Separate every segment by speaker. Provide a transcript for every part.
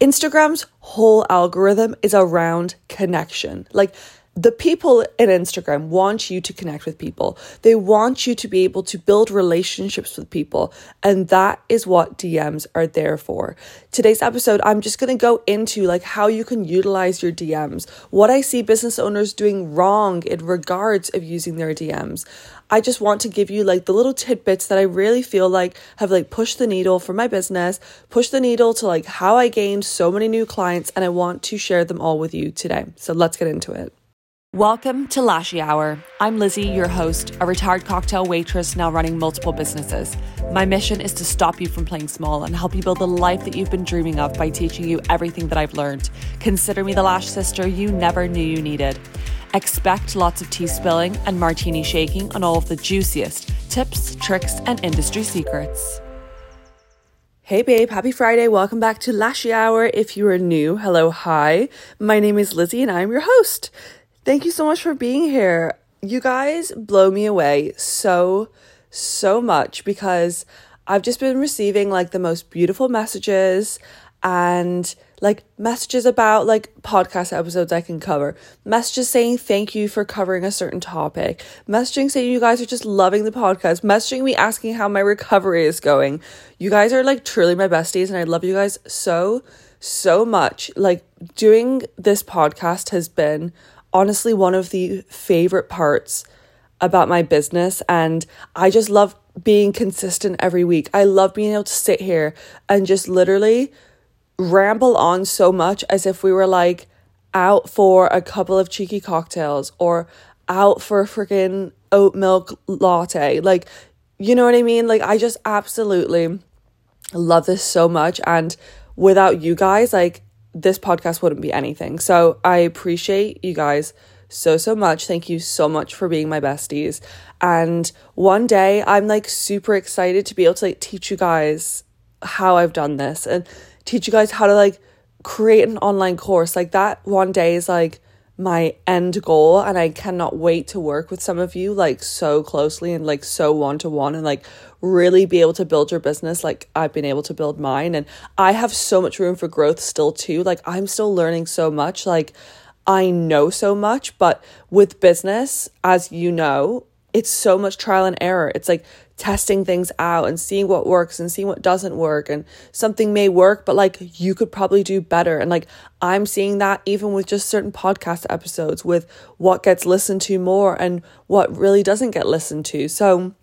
Speaker 1: Instagram's whole algorithm is around connection. Like the people in Instagram want you to connect with people. They want you to be able to build relationships with people. And that is what DMs are there for. Today's episode, I'm just going to go into like how you can utilize your DMs, what I see business owners doing wrong in regards of using their DMs. I just want to give you like the little tidbits that I really feel like have like pushed the needle for my business, pushed the needle to like how I gained so many new clients, and I want to share them all with you today. So let's get into it. Welcome to Lashy Hour. I'm Lizzie, your host, a retired cocktail waitress now running multiple businesses. My mission is to stop you from playing small and help you build the life that you've been dreaming of by teaching you everything that I've learned. Consider me the Lash sister you never knew you needed. Expect lots of tea spilling and martini shaking on all of the juiciest tips, tricks, and industry secrets. Hey babe, happy Friday. Welcome back to Lashy Hour. If you are new, hello, hi. My name is Lizzie and I'm your host. Thank you so much for being here. You guys blow me away so, so much because I've just been receiving like the most beautiful messages and like messages about like podcast episodes I can cover, messages saying thank you for covering a certain topic, messaging saying you guys are just loving the podcast, messaging me asking how my recovery is going. You guys are like truly my besties and I love you guys so, so much. Like doing this podcast has been honestly one of the favorite parts about my business. And I just love being consistent every week. I love being able to sit here and just literally ramble on so much as if we were like out for a couple of cheeky cocktails or out for a freaking oat milk latte. Like, you know what I mean? Like, I just absolutely love this so much. And without you guys, like, this podcast wouldn't be anything. So I appreciate you guys so, so much. Thank you so much for being my besties. And one day I'm like super excited to be able to like teach you guys how I've done this and teach you guys how to like create an online course. Like that one day is like my end goal and I cannot wait to work with some of you like so closely and like so one to one and like really be able to build your business like I've been able to build mine. And I have so much room for growth still too. Like I'm still learning so much. Like I know so much but with business as you know it's so much trial and error. It's like testing things out and seeing what works and seeing what doesn't work. And something may work but like you could probably do better. And like I'm seeing that even with just certain podcast episodes with what gets listened to more and what really doesn't get listened to. So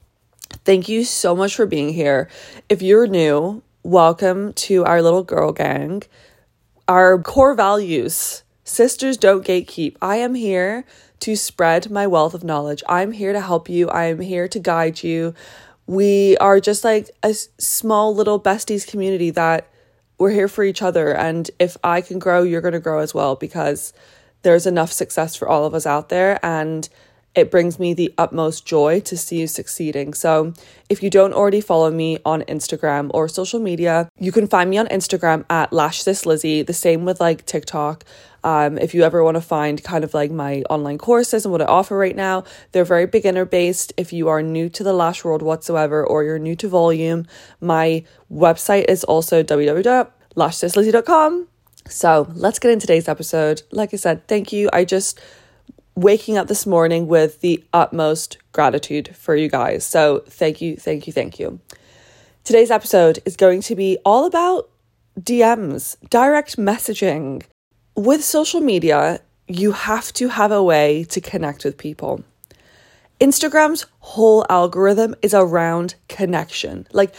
Speaker 1: thank you so much for being here. If you're new welcome to our little girl gang. Our core values sisters don't gatekeep. I am here to spread my wealth of knowledge. I'm here to help you. I am here to guide you. We are just like a small little besties community that we're here for each other. And if I can grow, you're going to grow as well because there's enough success for all of us out there. And it brings me the utmost joy to see you succeeding. So, if you don't already follow me on Instagram or social media, you can find me on Instagram at Lash Sis Lizzie. The same with like TikTok. Um, if you ever want to find kind of like my online courses and what I offer right now, they're very beginner based. If you are new to the lash world whatsoever or you're new to volume, my website is also www.lashsislizzie.com. So let's get into today's episode. Like I said, thank you. I just waking up this morning with the utmost gratitude for you guys. So thank you, thank you, thank you. Today's episode is going to be all about DMs, direct messaging. With social media, you have to have a way to connect with people. Instagram's whole algorithm is around connection. Like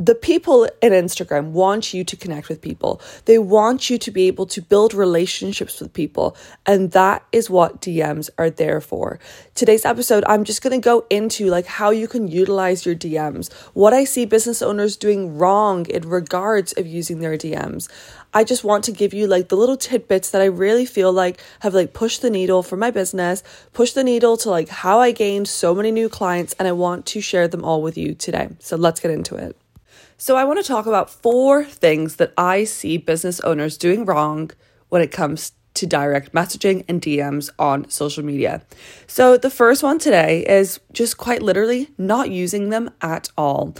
Speaker 1: the people in Instagram want you to connect with people. They want you to be able to build relationships with people. And that is what DMs are there for. Today's episode, I'm just going to go into like how you can utilize your DMs, what I see business owners doing wrong in regards of using their DMs. I just want to give you like the little tidbits that I really feel like have like pushed the needle for my business, pushed the needle to like how I gained so many new clients and I want to share them all with you today. So let's get into it. So, I want to talk about four things that I see business owners doing wrong when it comes to direct messaging and DMs on social media. So, the first one today is just quite literally not using them at all.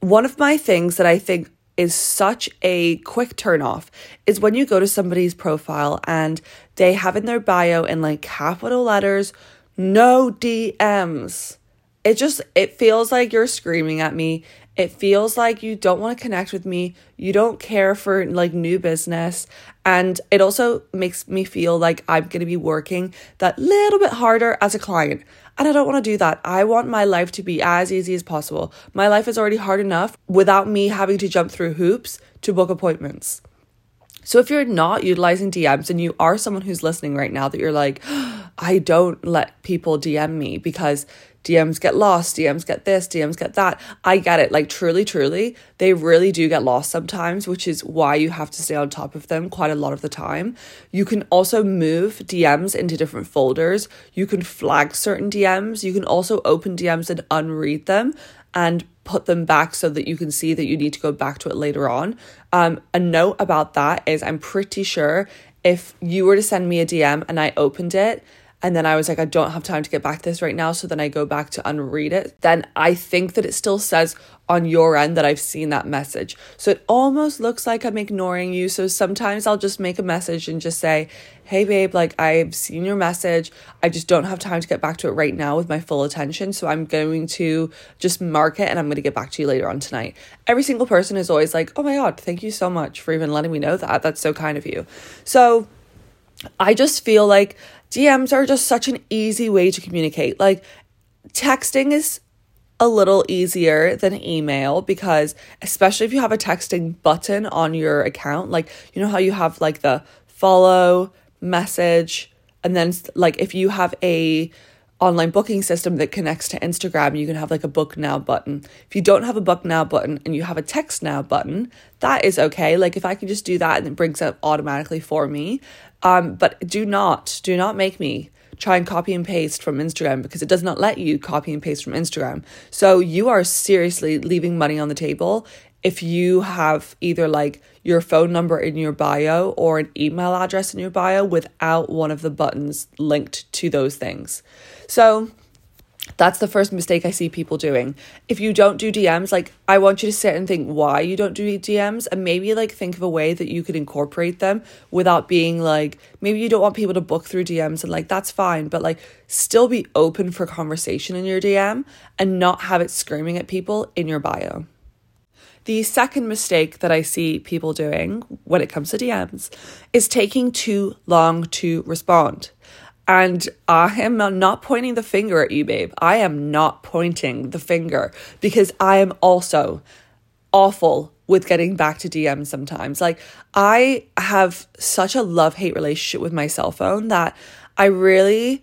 Speaker 1: One of my things that I think is such a quick turn off is when you go to somebody's profile and they have in their bio in like capital letters, no DMs. It just it feels like you're screaming at me. It feels like you don't want to connect with me. You don't care for like new business. And it also makes me feel like I'm going to be working that little bit harder as a client. And I don't want to do that. I want my life to be as easy as possible. My life is already hard enough without me having to jump through hoops to book appointments. So if you're not utilizing DMs and you are someone who's listening right now that you're like, I don't let people DM me because DMs get lost, DMs get this, DMs get that. I get it. Like, truly, truly, they really do get lost sometimes, which is why you have to stay on top of them quite a lot of the time. You can also move DMs into different folders. You can flag certain DMs. You can also open DMs and unread them and put them back so that you can see that you need to go back to it later on. Um, a note about that is I'm pretty sure if you were to send me a DM and I opened it and then I was like, I don't have time to get back to this right now. So then I go back to unread it. Then I think that it still says on your end that I've seen that message. So it almost looks like I'm ignoring you. So sometimes I'll just make a message and just say, Hey, babe, like I've seen your message. I just don't have time to get back to it right now with my full attention. So I'm going to just mark it and I'm going to get back to you later on tonight. Every single person is always like, Oh my God, thank you so much for even letting me know that. That's so kind of you. So I just feel like DMs are just such an easy way to communicate. Like, texting is a little easier than email because, especially if you have a texting button on your account, like, you know how you have like the follow, message, and then like if you have a online booking system that connects to Instagram, you can have like a book now button. If you don't have a book now button and you have a text now button, that is okay. Like if I can just do that and it brings up automatically for me. Um, but do not, do not make me try and copy and paste from Instagram because it does not let you copy and paste from Instagram. So you are seriously leaving money on the table if you have either like your phone number in your bio or an email address in your bio without one of the buttons linked to those things. So that's the first mistake I see people doing. If you don't do DMs, like I want you to sit and think why you don't do DMs and maybe like think of a way that you could incorporate them without being like maybe you don't want people to book through DMs and like that's fine, but like still be open for conversation in your DM and not have it screaming at people in your bio. The second mistake that I see people doing when it comes to DMs is taking too long to respond. And I am not pointing the finger at you, babe. I am not pointing the finger because I am also awful with getting back to DMs sometimes. Like, I have such a love hate relationship with my cell phone that I really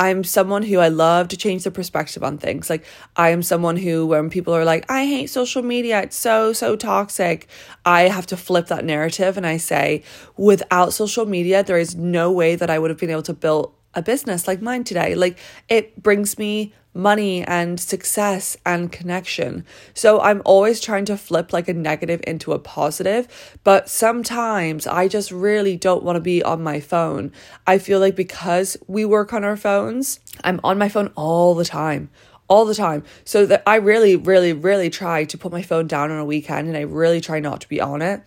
Speaker 1: I'm someone who I love to change the perspective on things. Like, I am someone who, when people are like, I hate social media, it's so, so toxic, I have to flip that narrative and I say, without social media, there is no way that I would have been able to build a business like mine today. Like, it brings me money and success and connection. So I'm always trying to flip like a negative into a positive, but sometimes I just really don't want to be on my phone. I feel like because we work on our phones, I'm on my phone all the time all the time. So that I really, really, really try to put my phone down on a weekend and I really try not to be on it.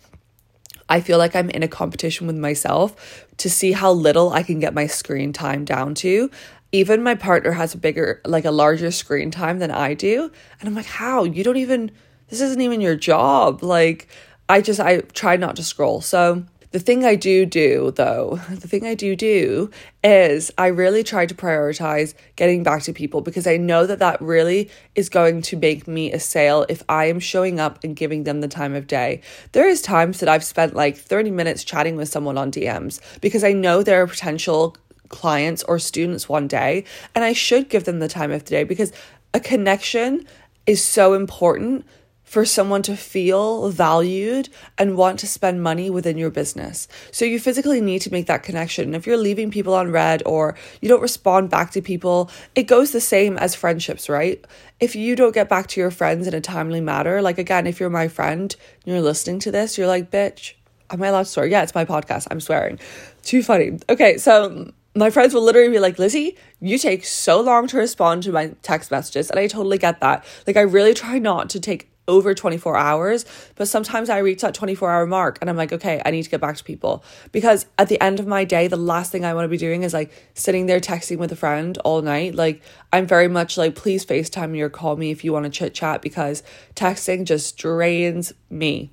Speaker 1: I feel like I'm in a competition with myself to see how little I can get my screen time down to even my partner has a bigger, like a larger screen time than I do. And I'm like, how? You don't even, this isn't even your job. Like, I just, I try not to scroll. So, the thing I do do, though, the thing I do do is I really try to prioritize getting back to people because I know that that really is going to make me a sale if I am showing up and giving them the time of day. There is times that I've spent like 30 minutes chatting with someone on DMs because I know they're a potential clients or students one day, and I should give them the time of the day because a connection is so important for someone to feel valued and want to spend money within your business. So you physically need to make that connection. And if you're leaving people on read or you don't respond back to people, it goes the same as friendships, right? If you don't get back to your friends in a timely manner, like again, if you're my friend and you're listening to this, you're like, bitch, am I allowed to swear? Yeah, it's my podcast. I'm swearing. Too funny. Okay, so my friends will literally be like, Lizzie, you take so long to respond to my text messages. And I totally get that. Like, I really try not to take over 24 hours, but sometimes I reach that 24 hour mark and I'm like, okay, I need to get back to people. Because at the end of my day, the last thing I want to be doing is like sitting there texting with a friend all night. Like, I'm very much like, please FaceTime me or call me if you want to chit chat because texting just drains me.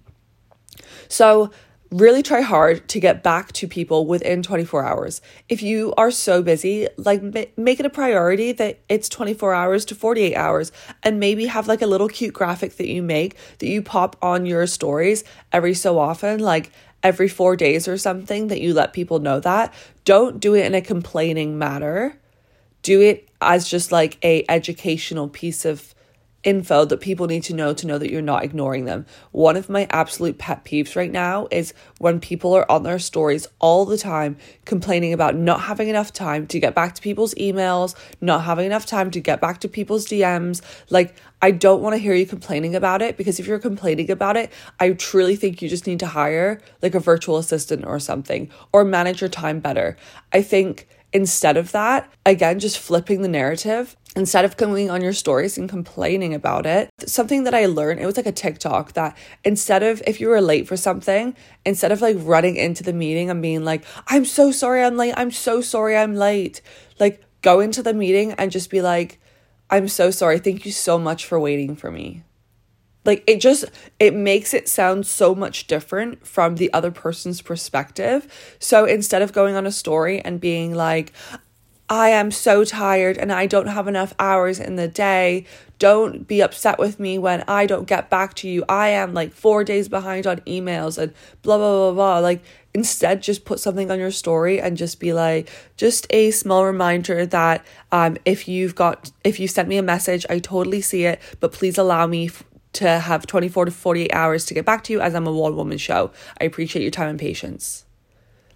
Speaker 1: So, really try hard to get back to people within 24 hours. If you are so busy, like make it a priority that it's 24 hours to 48 hours and maybe have like a little cute graphic that you make that you pop on your stories every so often, like every 4 days or something that you let people know that. Don't do it in a complaining manner. Do it as just like a educational piece of info that people need to know to know that you're not ignoring them. One of my absolute pet peeves right now is when people are on their stories all the time complaining about not having enough time to get back to people's emails, not having enough time to get back to people's DMs. Like, I don't want to hear you complaining about it because if you're complaining about it, I truly think you just need to hire like a virtual assistant or something or manage your time better. I think instead of that, again, just flipping the narrative instead of coming on your stories and complaining about it, something that I learned, it was like a TikTok that instead of if you were late for something, instead of like running into the meeting and being like, I'm so sorry I'm late, I'm so sorry I'm late, like go into the meeting and just be like, I'm so sorry, thank you so much for waiting for me. Like it just it makes it sound so much different from the other person's perspective. So instead of going on a story and being like, I am so tired and I don't have enough hours in the day. Don't be upset with me when I don't get back to you. I am like four days behind on emails and blah, blah, blah, blah. Like, instead, just put something on your story and just be like, just a small reminder that um, if you've got, if you sent me a message, I totally see it, but please allow me f- to have 24 to 48 hours to get back to you as I'm a one woman show. I appreciate your time and patience.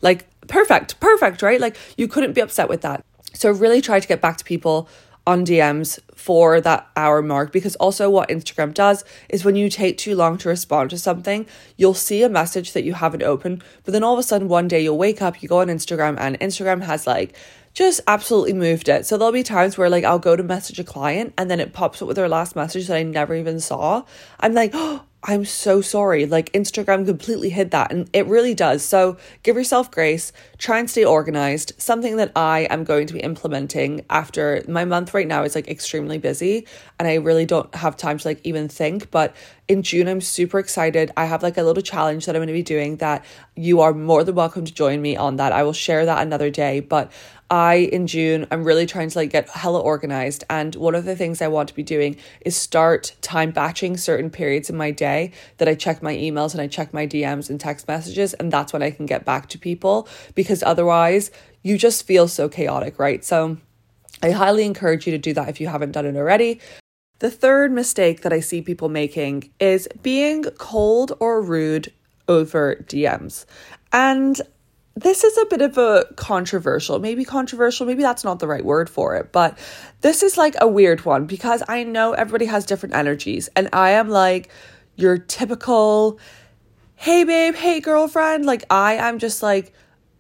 Speaker 1: Like, perfect, perfect, right? Like, you couldn't be upset with that. So really try to get back to people on DMs for that hour mark because also what Instagram does is when you take too long to respond to something, you'll see a message that you haven't opened, but then all of a sudden one day you'll wake up, you go on Instagram and Instagram has like just absolutely moved it. So there'll be times where like I'll go to message a client and then it pops up with their last message that I never even saw. I'm like, oh, I'm so sorry. Like Instagram completely hid that and it really does. So give yourself grace, try and stay organized. Something that I am going to be implementing after my month right now is like extremely busy and I really don't have time to like even think. But in June, I'm super excited. I have like a little challenge that I'm going to be doing that you are more than welcome to join me on that. I will share that another day. But I, in June, I'm really trying to like get hella organized. And one of the things I want to be doing is start time batching certain periods in my day that I check my emails and I check my DMs and text messages. And that's when I can get back to people because otherwise you just feel so chaotic, right? So I highly encourage you to do that if you haven't done it already. The third mistake that I see people making is being cold or rude over DMs. And this is a bit of a controversial, maybe controversial, maybe that's not the right word for it, but this is like a weird one because I know everybody has different energies, and I am like your typical, hey babe, hey girlfriend. Like, I am just like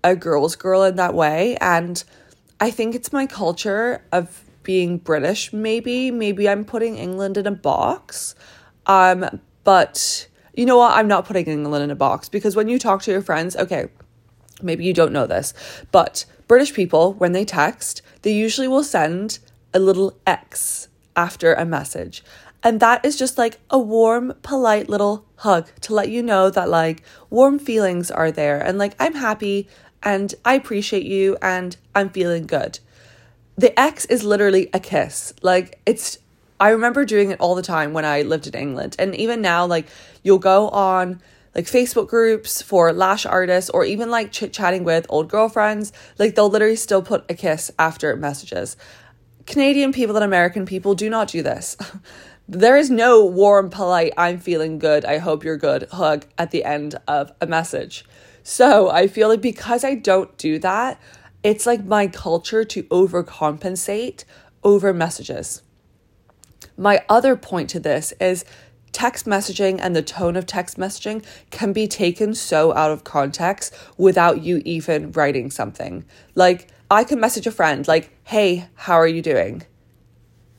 Speaker 1: a girl's girl in that way, and I think it's my culture of being British, maybe. Maybe I'm putting England in a box. Um, but you know what? I'm not putting England in a box because when you talk to your friends, okay, maybe you don't know this, but British people, when they text, they usually will send a little X after a message. And that is just like a warm, polite little hug to let you know that like warm feelings are there and like I'm happy and I appreciate you and I'm feeling good. The X is literally a kiss. Like it's I remember doing it all the time when I lived in England. And even now like you'll go on like Facebook groups for lash artists or even like chit chatting with old girlfriends, like they'll literally still put a kiss after messages. Canadian people and American people do not do this. there is no warm, polite, I'm feeling good, I hope you're good hug at the end of a message. So I feel like because I don't do that, it's like my culture to overcompensate over messages. My other point to this is text messaging and the tone of text messaging can be taken so out of context without you even writing something. Like, I can message a friend, like, hey, how are you doing?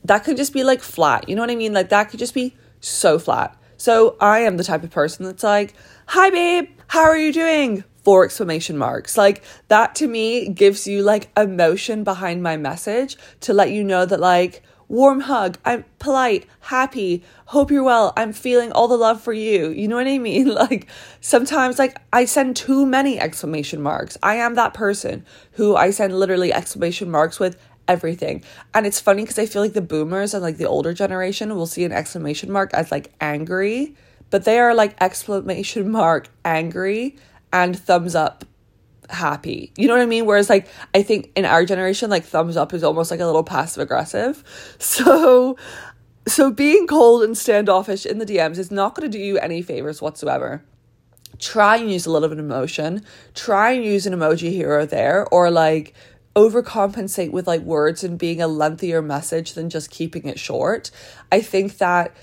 Speaker 1: That could just be like flat. You know what I mean? Like, that could just be so flat. So I am the type of person that's like, hi, babe, how are you doing? Four exclamation marks. Like that to me gives you like emotion behind my message to let you know that, like, warm hug. I'm polite, happy, hope you're well. I'm feeling all the love for you. You know what I mean? Like sometimes like I send too many exclamation marks. I am that person who I send literally exclamation marks with everything. And it's funny because I feel like the boomers and like the older generation will see an exclamation mark as like angry, but they are like exclamation mark angry and thumbs up happy. You know what I mean? Whereas like I think in our generation like thumbs up is almost like a little passive aggressive. So so being cold and standoffish in the DMs is not going to do you any favors whatsoever. Try and use a little bit of emotion. Try and use an emoji here or there or like overcompensate with like words and being a lengthier message than just keeping it short. I think that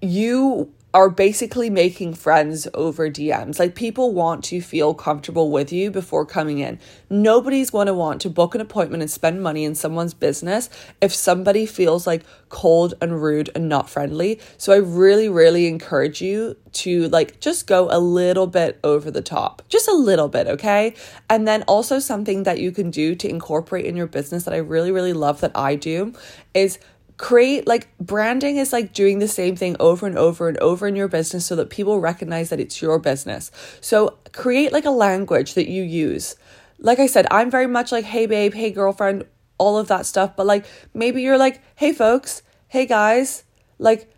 Speaker 1: you are basically making friends over DMs. Like people want to feel comfortable with you before coming in. Nobody's going to want to book an appointment and spend money in someone's business if somebody feels like cold and rude and not friendly. So I really really encourage you to like just go a little bit over the top. Just a little bit, okay? And then also something that you can do to incorporate in your business that I really really love that I do is create like branding is like doing the same thing over and over and over in your business so that people recognize that it's your business. So create like a language that you use. Like I said, I'm very much like, hey babe, hey girlfriend, all of that stuff. But like maybe you're like, hey folks, hey guys, like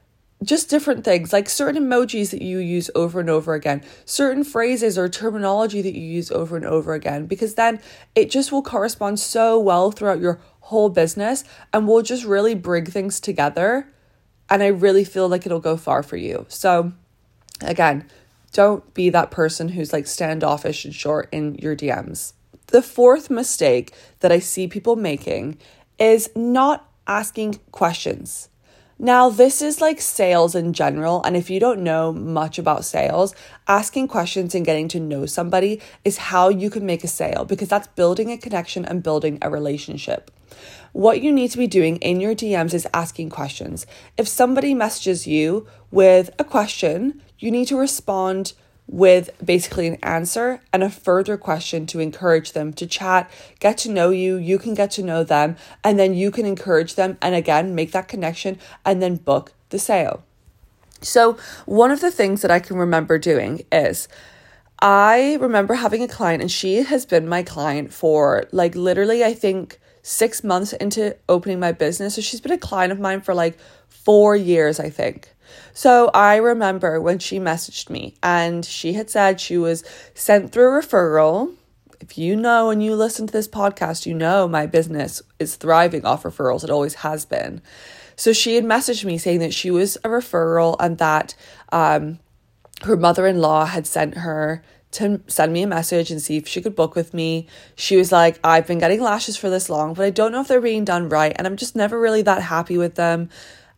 Speaker 1: just different things like certain emojis that you use over and over again, certain phrases or terminology that you use over and over again, because then it just will correspond so well throughout your whole business and we'll just really bring things together. And I really feel like it'll go far for you. So, again, don't be that person who's like standoffish and short in your DMs. The fourth mistake that I see people making is not asking questions. Now, this is like sales in general. And if you don't know much about sales, asking questions and getting to know somebody is how you can make a sale because that's building a connection and building a relationship. What you need to be doing in your DMs is asking questions. If somebody messages you with a question, you need to respond with basically an answer and a further question to encourage them to chat, get to know you, you can get to know them, and then you can encourage them and again make that connection and then book the sale. So, one of the things that I can remember doing is I remember having a client, and she has been my client for like literally, I think, six months into opening my business. So, she's been a client of mine for like four years, I think. So I remember when she messaged me and she had said she was sent through a referral. If you know and you listen to this podcast, you know my business is thriving off referrals. It always has been. So she had messaged me saying that she was a referral and that um, her mother in law had sent her to send me a message and see if she could book with me. She was like, I've been getting lashes for this long, but I don't know if they're being done right. And I'm just never really that happy with them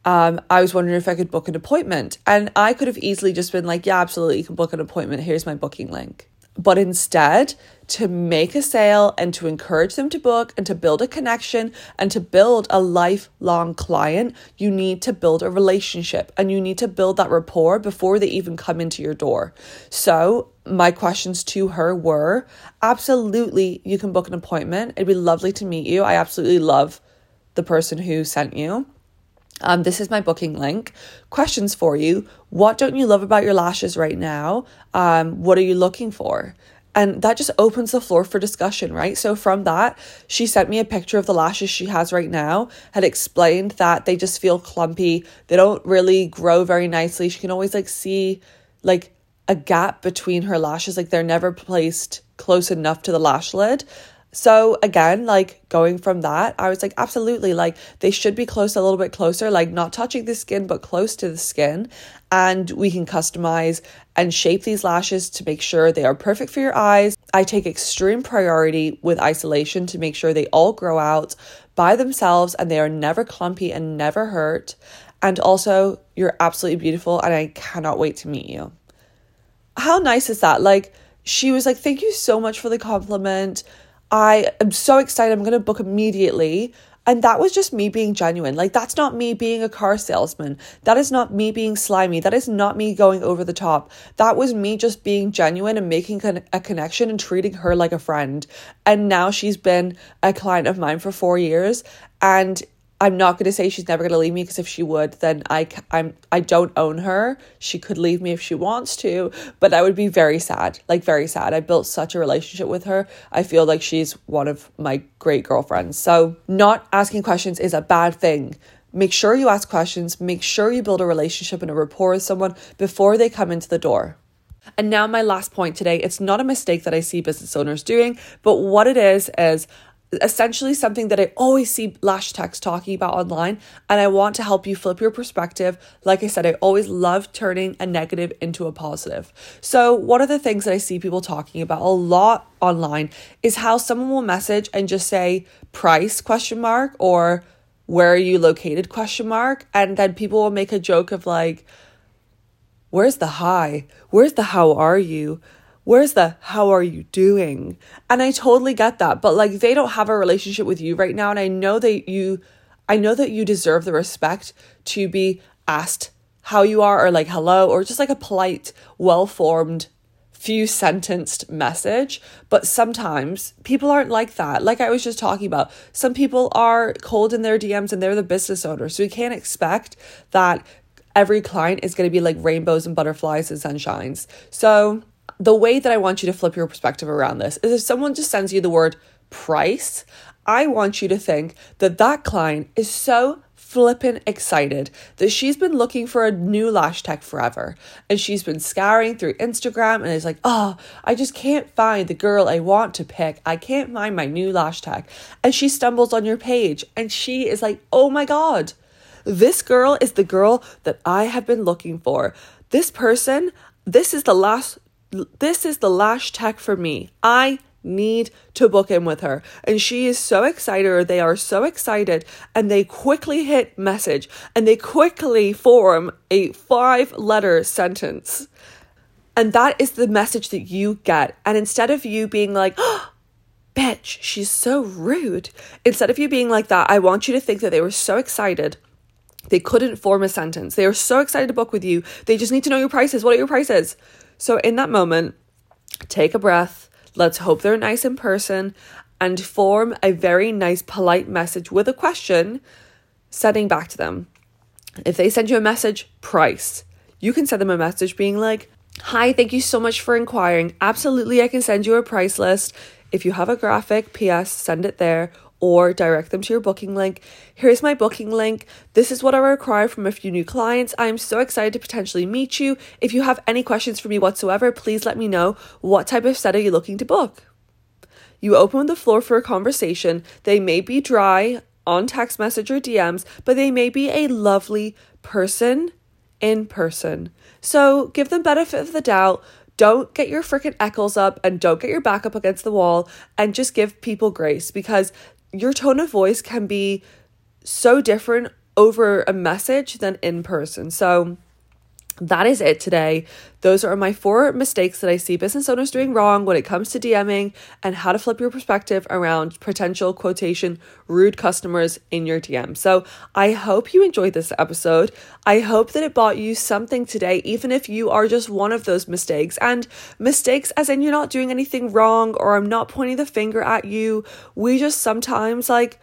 Speaker 1: um, I was wondering if I could book an appointment. And I could have easily just been like, yeah, absolutely, you can book an appointment. Here's my booking link. But instead, to make a sale and to encourage them to book and to build a connection and to build a lifelong client, you need to build a relationship and you need to build that rapport before they even come into your door. So, my questions to her were absolutely, you can book an appointment. It'd be lovely to meet you. I absolutely love the person who sent you. Um, this is my booking link. Questions for you. What don't you love about your lashes right now? Um, what are you looking for? And that just opens the floor for discussion, right? So, from that, she sent me a picture of the lashes she has right now, had explained that they just feel clumpy. They don't really grow very nicely. She can always like see like a gap between her lashes, like they're never placed close enough to the lash lid. So again, like going from that, I was like, absolutely, like they should be close a little bit closer, like not touching the skin, but close to the skin. And we can customize and shape these lashes to make sure they are perfect for your eyes. I take extreme priority with isolation to make sure they all grow out by themselves and they are never clumpy and never hurt. And also, you're absolutely beautiful, and I cannot wait to meet you. How nice is that? Like, she was like, Thank you so much for the compliment. I am so excited. I'm going to book immediately. And that was just me being genuine. Like, that's not me being a car salesman. That is not me being slimy. That is not me going over the top. That was me just being genuine and making a connection and treating her like a friend. And now she's been a client of mine for four years. And I'm not going to say she's never going to leave me because if she would, then I I'm I don't own her. She could leave me if she wants to, but I would be very sad, like very sad. I built such a relationship with her. I feel like she's one of my great girlfriends. So, not asking questions is a bad thing. Make sure you ask questions, make sure you build a relationship and a rapport with someone before they come into the door. And now, my last point today it's not a mistake that I see business owners doing, but what it is is essentially something that I always see lash techs talking about online, and I want to help you flip your perspective. Like I said, I always love turning a negative into a positive. So, one of the things that I see people talking about a lot online is how someone will message and just say price question mark or where are you located question mark, and then people will make a joke of like, where's the hi? Where's the how are you? Where's the how are you doing? And I totally get that, but like they don't have a relationship with you right now. And I know that you, I know that you deserve the respect to be asked how you are or like hello or just like a polite, well formed, few sentenced message. But sometimes people aren't like that. Like I was just talking about, some people are cold in their DMs and they're the business owner. So we can't expect that every client is going to be like rainbows and butterflies and sunshines. So the way that I want you to flip your perspective around this is if someone just sends you the word price, I want you to think that that client is so flippin' excited that she's been looking for a new lash tech forever and she's been scouring through Instagram and is like, oh, I just can't find the girl I want to pick. I can't find my new lash tech. And she stumbles on your page and she is like, oh my God, this girl is the girl that I have been looking for. This person, this is the last this is the lash tech for me. I need to book in with her. And she is so excited, or they are so excited, and they quickly hit message and they quickly form a five letter sentence. And that is the message that you get. And instead of you being like, oh, bitch, she's so rude, instead of you being like that, I want you to think that they were so excited. They couldn't form a sentence. They are so excited to book with you. They just need to know your prices. What are your prices? So, in that moment, take a breath. Let's hope they're nice in person and form a very nice, polite message with a question, sending back to them. If they send you a message, price. You can send them a message being like, Hi, thank you so much for inquiring. Absolutely, I can send you a price list. If you have a graphic, PS, send it there or direct them to your booking link. Here's my booking link. This is what I require from a few new clients. I'm so excited to potentially meet you. If you have any questions for me whatsoever, please let me know. What type of set are you looking to book? You open the floor for a conversation. They may be dry on text message or DMs, but they may be a lovely person in person. So give them benefit of the doubt. Don't get your freaking eccles up and don't get your back up against the wall and just give people grace because your tone of voice can be so different over a message than in person. So that is it today. Those are my four mistakes that I see business owners doing wrong when it comes to DMing and how to flip your perspective around potential quotation rude customers in your DM. So I hope you enjoyed this episode. I hope that it brought you something today, even if you are just one of those mistakes. And mistakes, as in you're not doing anything wrong or I'm not pointing the finger at you. We just sometimes like,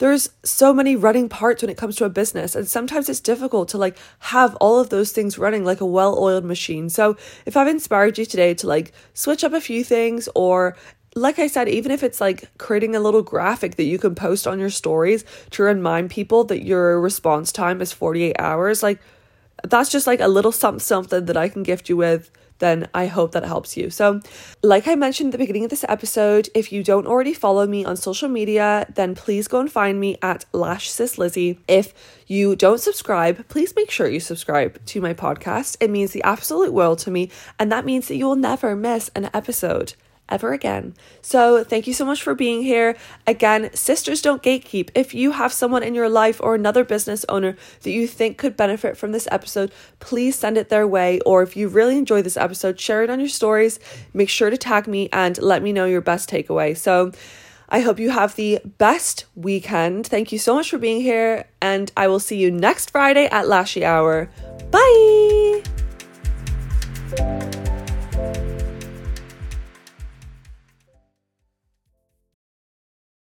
Speaker 1: there's so many running parts when it comes to a business and sometimes it's difficult to like have all of those things running like a well-oiled machine. So if i've inspired you today to like switch up a few things or like I said, even if it's like creating a little graphic that you can post on your stories to remind people that your response time is 48 hours, like that's just like a little something something that I can gift you with then I hope that helps you. So, like I mentioned at the beginning of this episode, if you don't already follow me on social media, then please go and find me at Lash Sis Lizzie. If you don't subscribe, please make sure you subscribe to my podcast. It means the absolute world to me, and that means that you will never miss an episode ever again. So, thank you so much for being here. Again, sisters don't gatekeep. If you have someone in your life or another business owner that you think could benefit from this episode, please send it their way. Or if you really enjoy this episode, share it on your stories. Make sure to tag me and let me know your best takeaway. So, I hope you have the best weekend. Thank you so much for being here, and I will see you next Friday at Lashy Hour. Bye.